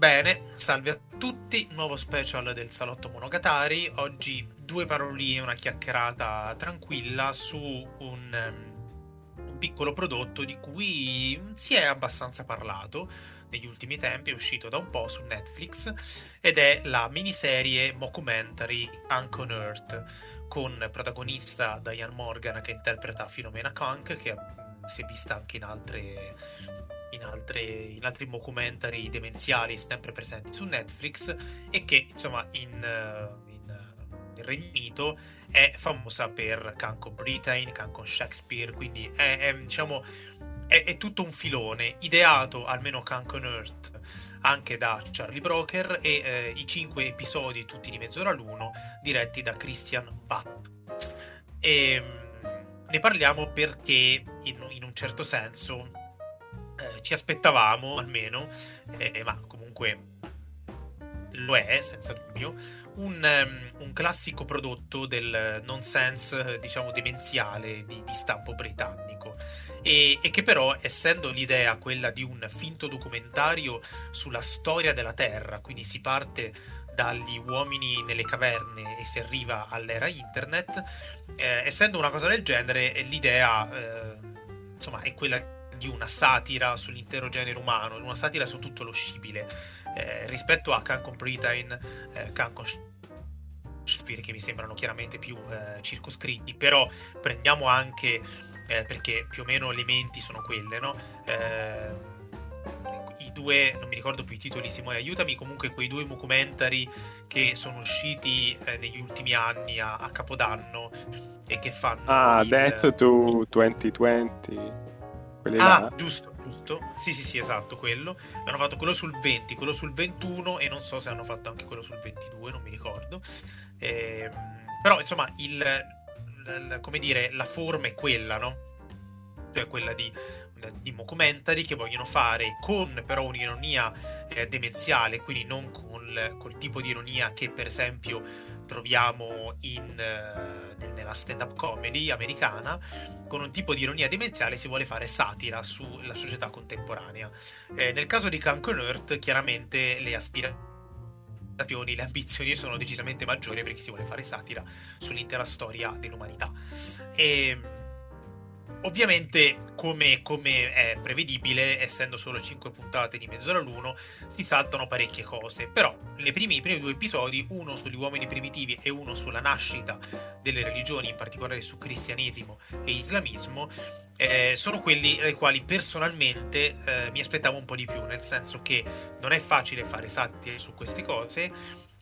Bene, salve a tutti, nuovo special del Salotto Monogatari. Oggi due paroline, una chiacchierata tranquilla su un, um, un, piccolo prodotto di cui si è abbastanza parlato negli ultimi tempi, è uscito da un po' su Netflix ed è la miniserie mockumentary Uncle Earth con protagonista Diane Morgan che interpreta Filomena Kunk che si è vista anche in altre in, altre, in altri documentari demenziali sempre presenti su Netflix e che insomma in, in, in Regno Unito è famosa per Canco Britain, Canco Shakespeare, quindi è, è diciamo è, è, tutto un filone ideato almeno Canco Earth anche da Charlie Broker e eh, i cinque episodi tutti di mezz'ora l'uno diretti da Christian Butt. E, ehm, ne parliamo perché in, in un certo senso eh, ci aspettavamo almeno, eh, ma comunque lo è senza dubbio, un, um, un classico prodotto del nonsense, diciamo, demenziale di, di stampo britannico. E, e, che però, essendo l'idea quella di un finto documentario sulla storia della Terra, quindi si parte dagli uomini nelle caverne e si arriva all'era internet, eh, essendo una cosa del genere, l'idea eh, insomma è quella di una satira sull'intero genere umano, una satira su tutto lo scibile. Eh, rispetto a Cancon Britain, eh, Cancon Shakespeare, che mi sembrano chiaramente più eh, circoscritti, però prendiamo anche, eh, perché più o meno le menti sono quelle, no? Eh, i due, non mi ricordo più i titoli, Simone, aiutami. Comunque, quei due documentari che sono usciti eh, negli ultimi anni a, a, Capodanno e che fanno. Ah, il... Death to 2020. Quelli ah, là. giusto, giusto. Sì, sì, sì, esatto, quello. Hanno fatto quello sul 20, quello sul 21 e non so se hanno fatto anche quello sul 22, non mi ricordo. Eh, però, insomma, il, il, come dire, la forma è quella, no? Cioè quella di, di documentari che vogliono fare con però un'ironia eh, demenziale, quindi non con col tipo di ironia che per esempio troviamo in, eh, nella stand-up comedy americana, con un tipo di ironia demenziale si vuole fare satira sulla società contemporanea. Eh, nel caso di Cancun Earth, chiaramente le aspirazioni, le ambizioni sono decisamente maggiori perché si vuole fare satira sull'intera storia dell'umanità. E Ovviamente, come, come, è prevedibile, essendo solo 5 puntate di mezz'ora l'uno, si saltano parecchie cose. Però primi, i primi due episodi, uno sugli uomini primitivi e uno sulla nascita delle religioni, in particolare su cristianesimo e islamismo, eh, sono quelli ai quali personalmente eh, mi aspettavo un po' di più, nel senso che non è facile fare satire su queste cose.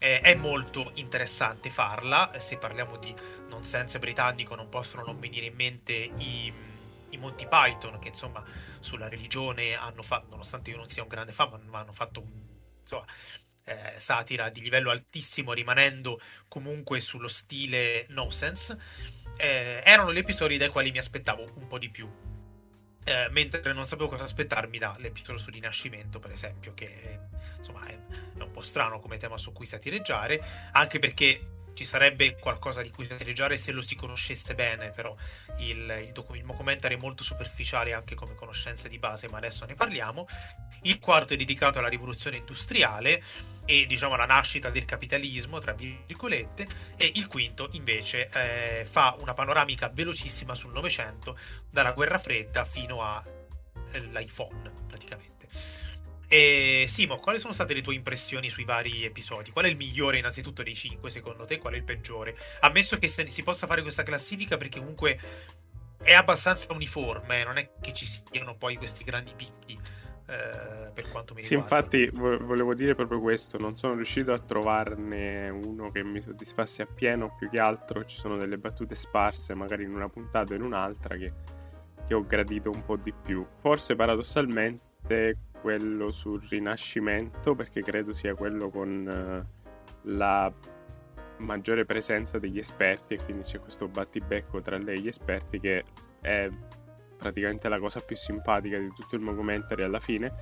Eh, è molto interessante farla, se parliamo di nonsense britannico non possono non venire in mente i i Monty Python, che insomma sulla religione hanno fatto, nonostante io non sia un grande fan, ma hanno fatto insomma, eh, satira di livello altissimo, rimanendo comunque sullo stile nonsense, eh, erano gli episodi dai quali mi aspettavo un po' di più. Eh, mentre non sapevo cosa aspettarmi dall'episodio sul rinascimento, per esempio, che insomma è, è un po' strano come tema su cui satireggiare, anche perché ci sarebbe qualcosa di cui satireggiare se lo si conoscesse bene, però il, il, doc- il documentary è molto superficiale anche come conoscenza di base, ma adesso ne parliamo. Il quarto è dedicato alla rivoluzione industriale e diciamo alla nascita del capitalismo, tra virgolette, e il quinto invece eh, fa una panoramica velocissima sul Novecento, dalla guerra fredda fino all'iPhone eh, praticamente. E Simo, quali sono state le tue impressioni sui vari episodi? Qual è il migliore innanzitutto dei cinque secondo te? Qual è il peggiore? Ammesso che si possa fare questa classifica perché comunque è abbastanza uniforme, non è che ci siano poi questi grandi picchi. Eh, per quanto mi riguarda. Sì, infatti volevo dire proprio questo, non sono riuscito a trovarne uno che mi soddisfasse appieno, più che altro ci sono delle battute sparse, magari in una puntata o in un'altra, che, che ho gradito un po' di più. Forse paradossalmente quello sul Rinascimento perché credo sia quello con uh, la maggiore presenza degli esperti e quindi c'è questo battibecco tra lei e gli esperti che è praticamente la cosa più simpatica di tutto il documentary alla fine.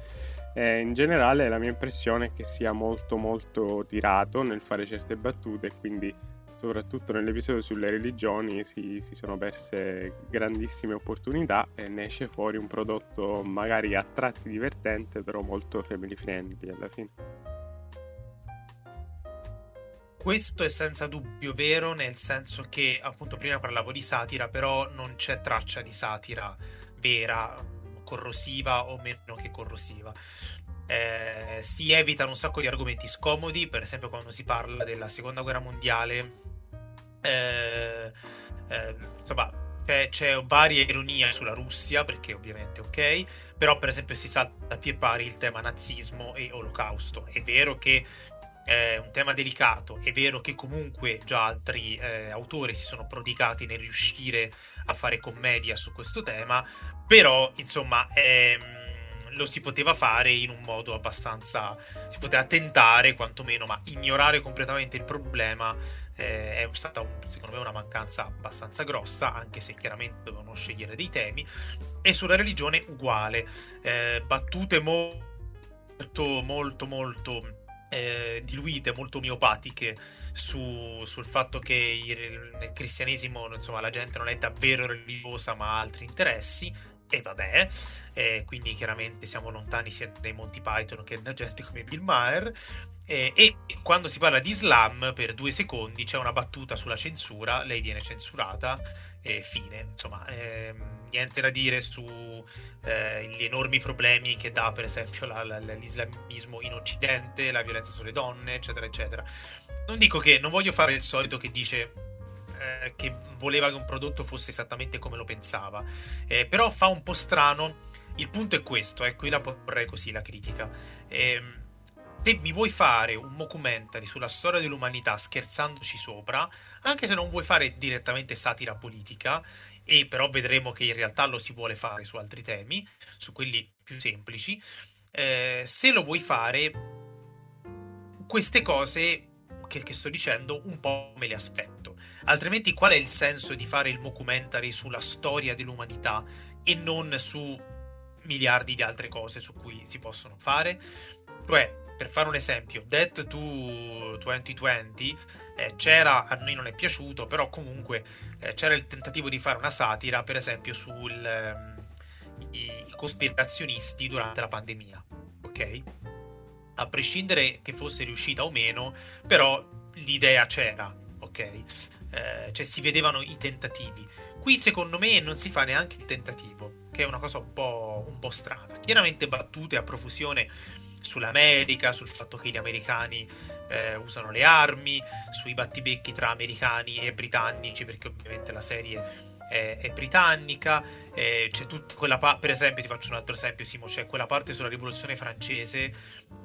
E in generale la mia impressione è che sia molto molto tirato nel fare certe battute quindi soprattutto nell'episodio sulle religioni si, si, sono perse grandissime opportunità e ne esce fuori un prodotto magari a tratti divertente però molto family friendly alla fine. Questo è senza dubbio vero, nel senso che appunto prima parlavo di satira, però non c'è traccia di satira vera, corrosiva o meno che corrosiva. Eh, si evitano un sacco di argomenti scomodi, per esempio quando si parla della seconda guerra mondiale, eh, eh, insomma, c'è, c'è, varia ironia sulla Russia, perché ovviamente ok, però per esempio si salta a pie pari il tema nazismo e olocausto. È vero che è un tema delicato, è vero che comunque già altri eh, autori si sono prodigati nel riuscire a fare commedia su questo tema, però insomma... Ehm, lo si poteva fare in un modo abbastanza. si poteva tentare quantomeno, ma ignorare completamente il problema eh, è stata un, secondo me una mancanza abbastanza grossa, anche se chiaramente dovevano scegliere dei temi. E sulla religione uguale, eh, battute molto, molto, molto eh, diluite, molto miopatiche su, sul fatto che il, nel cristianesimo insomma, la gente non è davvero religiosa ma ha altri interessi e vabbè, eh, quindi chiaramente siamo lontani sia dai Monty Python che da gente come Bill Maher. Eh, e quando si parla di Islam, per due secondi c'è una battuta sulla censura, lei viene censurata e fine. Insomma, ehm, niente da dire sugli eh, enormi problemi che dà, per esempio, la, la, l'islamismo in Occidente, la violenza sulle donne, eccetera, eccetera. Non dico che non voglio fare il solito che dice eh, che voleva che un prodotto fosse esattamente come lo pensava. Eh, però fa un po' strano. Il punto è questo, eh, qui la porrei così la critica. Se mi vuoi fare un mockumentary sulla storia dell'umanità scherzandoci sopra, anche se non vuoi fare direttamente satira politica, e però vedremo che in realtà lo si vuole fare su altri temi, su quelli più semplici, eh, se lo vuoi fare, queste cose che, che, sto dicendo un po' me le aspetto. Altrimenti qual è il senso di fare il mockumentary sulla storia dell'umanità e non su miliardi di altre cose su cui si possono fare? Cioè, per fare un esempio, Death to 2020 eh, c'era, a noi non è piaciuto, però comunque eh, c'era il tentativo di fare una satira, per esempio, sui eh, cospirazionisti durante la pandemia, ok? a prescindere che fosse riuscita o meno, però l'idea c'era, ok? Eh, cioè si vedevano i tentativi. Qui secondo me non si fa neanche il tentativo, che è una cosa un po', un po strana. Chiaramente battute a profusione sull'America, sul fatto che gli americani eh, usano le armi, sui battibecchi tra americani e britannici, perché ovviamente la serie è, è britannica, eh, c'è tutta quella parte, per esempio ti faccio un altro esempio Simo, c'è quella parte sulla rivoluzione francese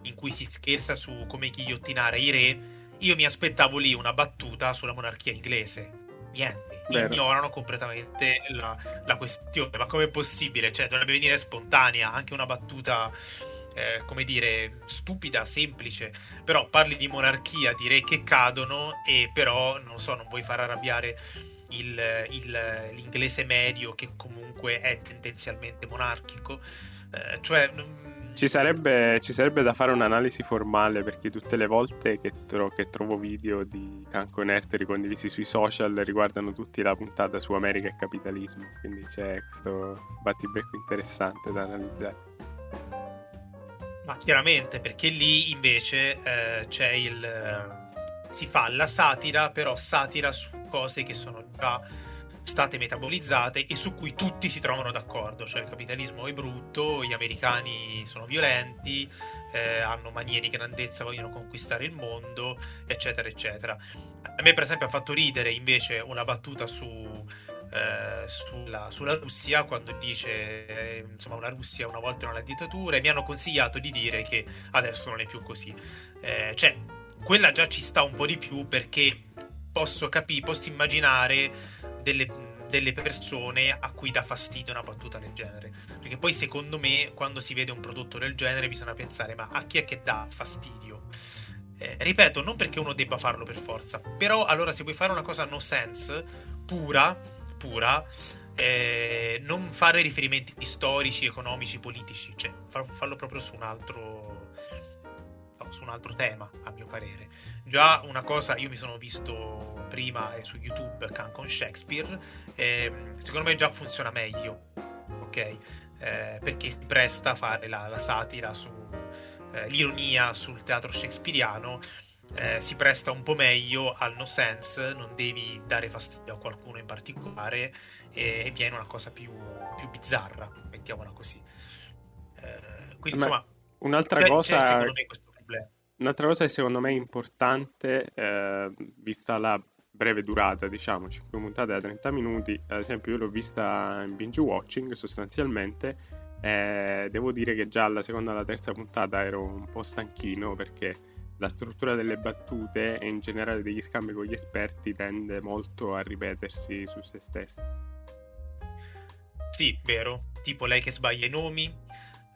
in cui si scherza su come ghigliottinare i re, io mi aspettavo lì una battuta sulla monarchia inglese, niente, Vero. ignorano completamente la, la questione, ma com'è possibile? Cioè dovrebbe venire spontanea anche una battuta... Eh, come dire, stupida, semplice, però parli di monarchia, di re che cadono e però, non so, non vuoi far arrabbiare il, il, l'inglese medio che comunque è tendenzialmente monarchico. Eh, cioè, ci sarebbe, ci sarebbe, da fare un'analisi formale perché tutte le volte che, tro- che trovo video di Canco Nerd ricondivisi sui social riguardano tutti la puntata su America e capitalismo, quindi c'è questo battibecco interessante da analizzare. Ma chiaramente perché lì invece eh, c'è il si fa la satira, però satira su cose che sono già state metabolizzate e su cui tutti si trovano d'accordo, cioè il capitalismo è brutto, gli americani sono violenti, eh, hanno manie di grandezza, vogliono conquistare il mondo, eccetera, eccetera. A me per esempio ha fatto ridere invece una battuta su, eh, sulla, sulla, Russia quando dice eh, insomma una Russia una volta era una dittatura e mi hanno consigliato di dire che adesso non è più così. Eh, cioè, quella già ci sta un po' di più perché posso capire, posso immaginare delle, delle, persone a cui dà fastidio una battuta del genere. Perché poi secondo me quando si vede un prodotto del genere bisogna pensare ma a chi è che dà fastidio? Eh, ripeto, non perché uno debba farlo per forza, però allora se vuoi fare una cosa no sense, pura, pura, eh, non fare riferimenti storici, economici, politici, cioè farlo proprio su un altro su un altro tema, a mio parere. Già una cosa, io mi sono visto prima su YouTube Can con Shakespeare, e secondo me già funziona meglio, ok? Eh, perché si presta a fare la, la satira su eh, l'ironia sul teatro shakespeariano. Eh, si presta un po' meglio al no sense, non devi dare fastidio a qualcuno in particolare e, e viene una cosa più, più bizzarra, mettiamola così. Eh, quindi Ma insomma, un'altra c'è- cosa, me questo. Un'altra cosa che secondo me è importante, eh, vista la breve durata, diciamo, 5 puntate da 30 minuti, ad esempio io l'ho vista in binge watching sostanzialmente, eh, devo dire che già alla seconda e alla terza puntata ero un po' stanchino perché la struttura delle battute e in generale degli scambi con gli esperti tende molto a ripetersi su se stessi. Sì, vero. Tipo lei che sbaglia i nomi,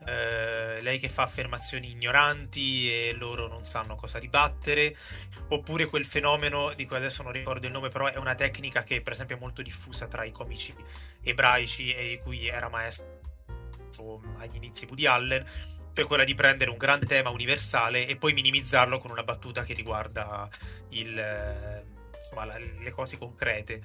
eh, lei che fa affermazioni ignoranti e loro non sanno cosa ribattere, oppure quel fenomeno di cui adesso non ricordo il nome, però è una tecnica che per esempio è molto diffusa tra i comici ebraici e cui era maestro agli inizi Woody Allen, cioè quella di prendere un grande tema universale e poi minimizzarlo con una battuta che riguarda il, eh, insomma, la- le cose concrete.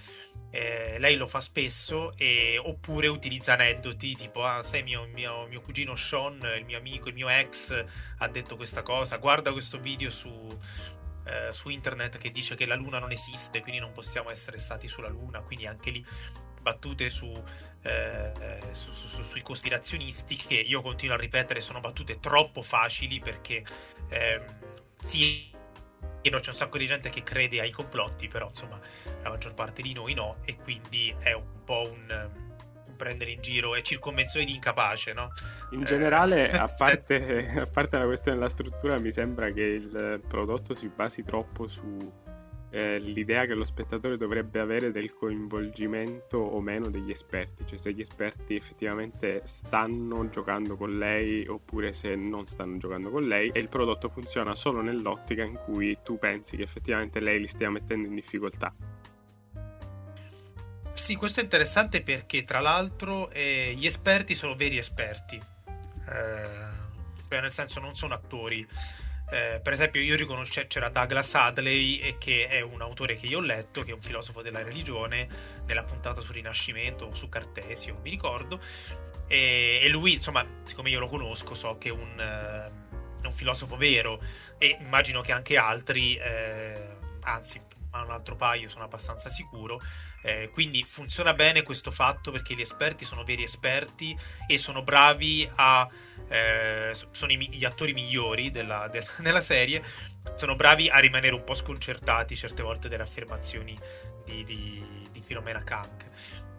Eh, lei lo fa spesso e- oppure utilizza aneddoti tipo ah sai mio, mio, mio cugino Sean il mio amico il mio ex ha detto questa cosa guarda questo video su, eh, su internet che dice che la luna non esiste quindi non possiamo essere stati sulla luna quindi anche lì battute su, eh, su- su- sui cospirazionisti che io continuo a ripetere sono battute troppo facili perché ehm, sì c'è un sacco di gente che crede ai complotti però insomma la maggior parte di noi no, e quindi è un po' un, un prendere in giro e circonvenzione di incapace, no? In Eh, generale, a parte, a parte la questione della struttura, mi sembra che il prodotto si basi troppo sull'idea che lo spettatore dovrebbe avere del coinvolgimento o meno degli esperti, cioè se gli esperti effettivamente stanno giocando con lei oppure se non stanno giocando con lei e il prodotto funziona solo nell'ottica in cui tu pensi che effettivamente lei li stia mettendo in difficoltà. Sì, questo è interessante perché tra l'altro eh, gli esperti sono veri esperti, eh, cioè nel senso non sono attori. Eh, per esempio, io riconoscevo c'era Douglas Hadley, che è un autore che io ho letto, che è un filosofo della religione, nella puntata sul Rinascimento o su Cartesio, mi ricordo. E, e lui, insomma, siccome io lo conosco, so che è un, eh, un filosofo vero e immagino che anche altri, eh, anzi, ma un altro paio sono abbastanza sicuro. Eh, quindi funziona bene questo fatto perché gli esperti sono veri esperti e sono bravi a. eh, sono i, gli attori migliori della, del- della serie. Sono bravi a rimanere un po' sconcertati certe volte dalle affermazioni di, di, di Filomena Kank.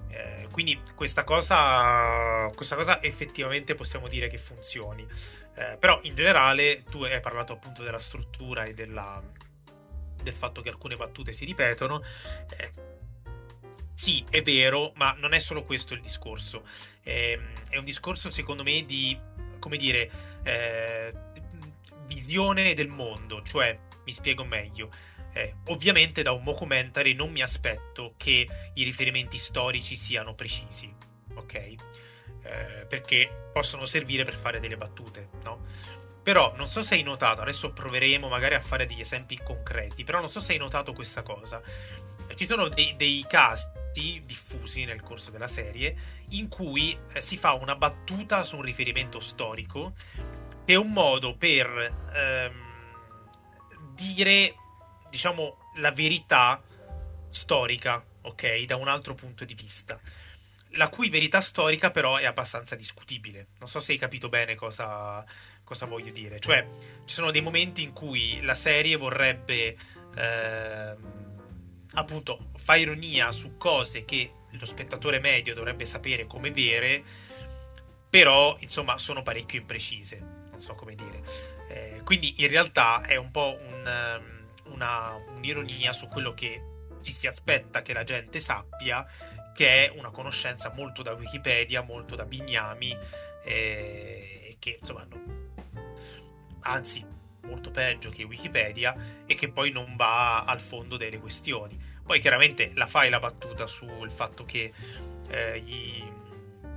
Eh, quindi questa cosa, questa cosa effettivamente possiamo dire che funzioni. Eh, però in generale tu hai parlato appunto della struttura e della, del fatto che alcune battute si ripetono. Eh, sì, è vero, ma non è solo questo il discorso. È, è un discorso, secondo me, di, come dire, eh, visione del mondo. Cioè, mi spiego meglio. Eh, ovviamente da un mockumentary non mi aspetto che i riferimenti storici siano precisi, ok? Eh, perché possono servire per fare delle battute, no? Però non so se hai notato, adesso proveremo magari a fare degli esempi concreti, però non so se hai notato questa cosa. Ci sono dei, dei casi diffusi nel corso della serie in cui eh, si fa una battuta su un riferimento storico che è un modo per ehm, dire, diciamo, la verità storica, ok? Da un altro punto di vista. La cui verità storica però è abbastanza discutibile. Non so se hai capito bene cosa, cosa voglio dire. Cioè, ci sono dei momenti in cui la serie vorrebbe ehm, appunto fa ironia su cose che lo spettatore medio dovrebbe sapere come vere, però insomma sono parecchio imprecise. Non so come dire. Eh, quindi in realtà è un po' un, um, una, un'ironia su quello che ci si aspetta che la gente sappia, che è una conoscenza molto da Wikipedia, molto da Bignami, eh, che insomma, non, anzi, molto peggio che Wikipedia, e che poi non va al fondo delle questioni. Poi chiaramente la fai la battuta sul fatto che eh, gli,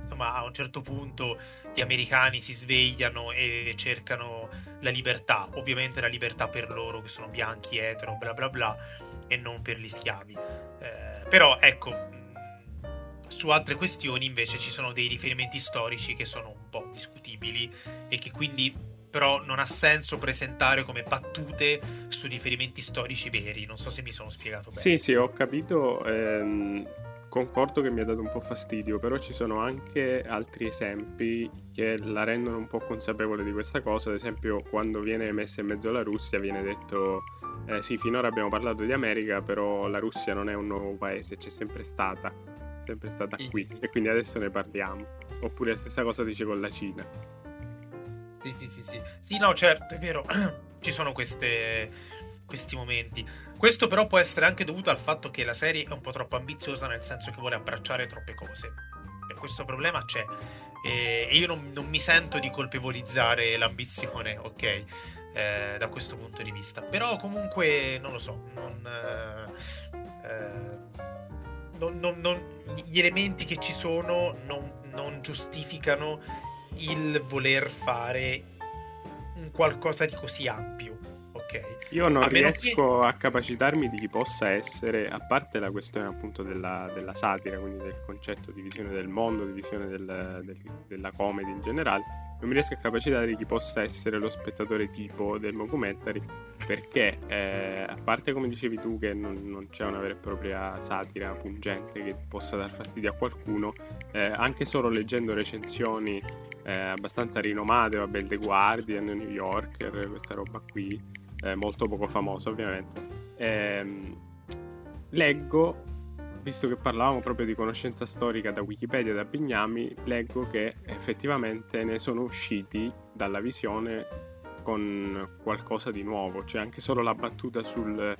insomma a un certo punto gli americani si svegliano e cercano la libertà, ovviamente la libertà per loro che sono bianchi, etero, bla bla bla, e non per gli schiavi. Eh, però ecco, su altre questioni invece ci sono dei riferimenti storici che sono un po' discutibili e che quindi però non ha senso presentare come battute su riferimenti storici veri. Non so se mi sono spiegato bene. Sì, sì, ho capito. Ehm, concordo che mi ha dato un po' fastidio, però ci sono anche altri esempi che la rendono un po' consapevole di questa cosa. Ad esempio, quando viene messa in mezzo la Russia, viene detto: eh, Sì, finora abbiamo parlato di America, però la Russia non è un nuovo paese, c'è sempre stata, sempre stata qui, e quindi adesso ne parliamo. Oppure la stessa cosa dice con la Cina. Sì, sì, sì, sì. Sì, no, certo, è vero. Ci sono queste, questi momenti. Questo però può essere anche dovuto al fatto che la serie è un po' troppo ambiziosa, nel senso che vuole abbracciare troppe cose. E questo problema c'è. E io non, non mi sento di colpevolizzare l'ambizione, ok? Eh, da questo punto di vista. Però comunque, non lo so, non... Eh, eh non, non, gli elementi che ci sono non, giustificano il voler fare un qualcosa di così ampio ok. Io non a riesco che... a capacitarmi di chi possa essere, a parte la questione appunto della, della satira, quindi del concetto di visione del mondo, di visione del, del, della comedy in generale, non mi riesco a capacitare chi possa essere lo spettatore tipo del documentary, perché eh, a parte come dicevi tu che non, non, c'è una vera e propria satira pungente che possa dar fastidio a qualcuno, eh, anche solo leggendo recensioni eh, abbastanza rinomate, vabbè The Guardian, New Yorker, questa roba qui, eh, molto poco famoso ovviamente. Ehm, leggo, visto che parlavamo proprio di conoscenza storica da Wikipedia da Bignami, leggo che effettivamente ne sono usciti dalla visione con qualcosa di nuovo, cioè anche solo la battuta sul,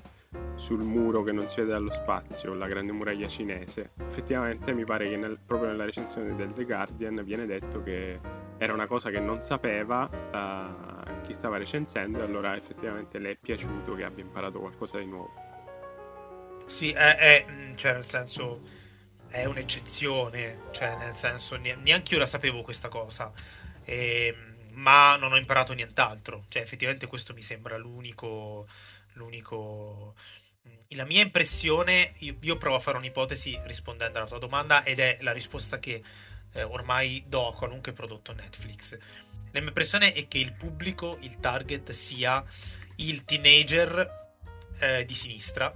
sul muro che non si vede dallo spazio, la grande muraglia cinese. Effettivamente mi pare che nel, proprio nella recensione del The Guardian viene detto che era una cosa che non sapeva uh, chi stava recensendo e allora effettivamente le è piaciuto che abbia imparato qualcosa di nuovo. Sì, è, è mm, cioè nel senso è un'eccezione, cioè nel senso neanche io la sapevo questa cosa. E, ehm, ma non ho imparato nient'altro. Cioè, effettivamente questo mi sembra l'unico. l'unico... La mia impressione, io, io provo a fare un'ipotesi rispondendo alla tua domanda, ed è la risposta che eh, ormai do a qualunque prodotto Netflix. La mia impressione è che il pubblico, il target, sia il teenager eh, di sinistra,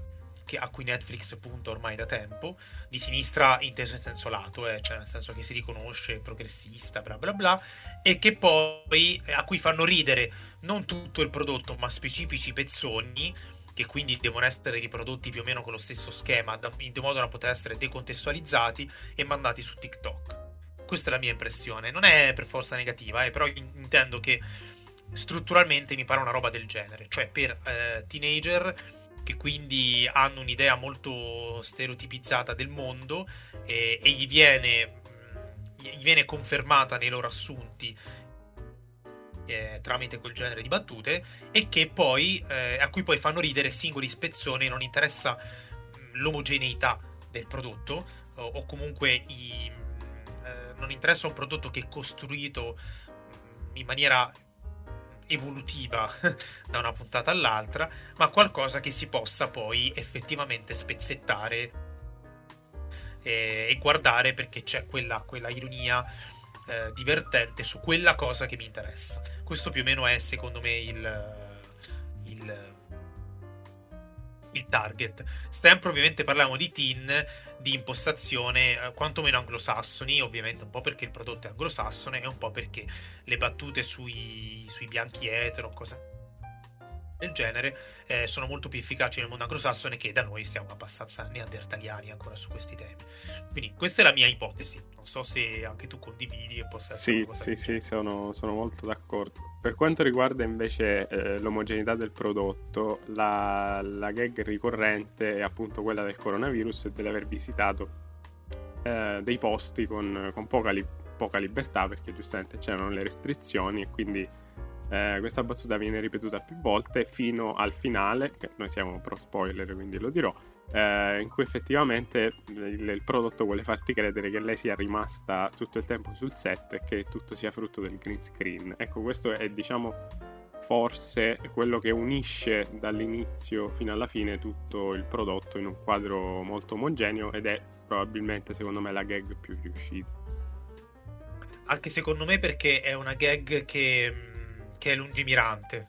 a cui Netflix punta ormai da tempo, di sinistra inteso in senso lato, eh, cioè nel senso che si riconosce progressista, bla bla bla, e che poi eh, a cui fanno ridere non tutto il prodotto, ma specifici pezzoni che quindi devono essere riprodotti più o meno con lo stesso schema, in modo da poter essere decontestualizzati e mandati su TikTok. Questa è la mia impressione. Non è per forza negativa, eh, però intendo che strutturalmente mi pare una roba del genere. Cioè, per eh, teenager che quindi hanno un'idea molto stereotipizzata del mondo e, e gli, viene, gli viene confermata nei loro assunti eh, tramite quel genere di battute e che poi eh, a cui poi fanno ridere singoli spezzoni non interessa l'omogeneità del prodotto o, o comunque i, eh, non interessa un prodotto che è costruito in maniera evolutiva da una puntata all'altra, ma qualcosa che si possa poi effettivamente spezzettare e, e guardare perché c'è quella, quella ironia eh, divertente su quella cosa che mi interessa. Questo più o meno è secondo me il, il, il target. Sempre ovviamente parliamo di teen di impostazione eh, quantomeno anglosassoni, ovviamente un po' perché il prodotto è anglosassone e un po' perché le battute sui, sui bianchi etero, cose del genere, eh, sono molto più efficaci nel mondo anglosassone che da noi siamo abbastanza neandertaliani ancora su questi temi. Quindi questa è la mia ipotesi, non so se anche tu condividi e possa essere... Sì, sì, sì, sono, sono, molto d'accordo. Per quanto riguarda invece eh, l'omogeneità del prodotto, la, la, gag ricorrente è appunto quella del coronavirus e dell'aver visitato eh, dei posti con, con poca, li, poca libertà perché giustamente c'erano le restrizioni e quindi eh, questa battuta viene ripetuta più volte fino al finale, che noi siamo pro spoiler quindi lo dirò, eh, in cui effettivamente il, il, prodotto vuole farti credere che lei sia rimasta tutto il tempo sul set e che tutto sia frutto del green screen. Ecco, questo è diciamo forse quello che unisce dall'inizio fino alla fine tutto il prodotto in un quadro molto omogeneo ed è probabilmente secondo me la gag più riuscita. Anche secondo me perché è una gag che che è lungimirante.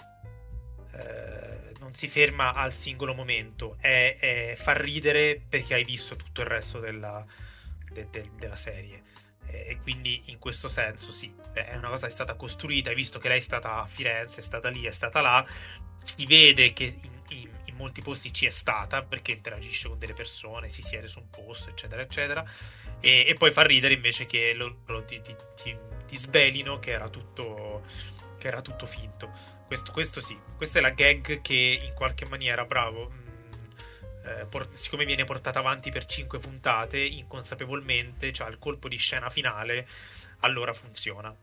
Eh, non si ferma al singolo momento, è, è far ridere perché hai visto tutto il resto della, de, de, della serie. E quindi in questo senso sì, è una cosa che è stata costruita, hai visto che lei è stata a Firenze, è stata lì, è stata là, si vede che in, in, in molti posti ci è stata perché interagisce con delle persone, si siede su un posto, eccetera, eccetera, e, e poi fa ridere invece che loro ti, ti, ti, ti svelino che era tutto che era tutto finto. Questo, questo sì, questa è la gag che in qualche maniera, bravo, mh, mm, eh, por- siccome viene portata avanti per 5 puntate, inconsapevolmente, cioè il colpo di scena finale, allora funziona.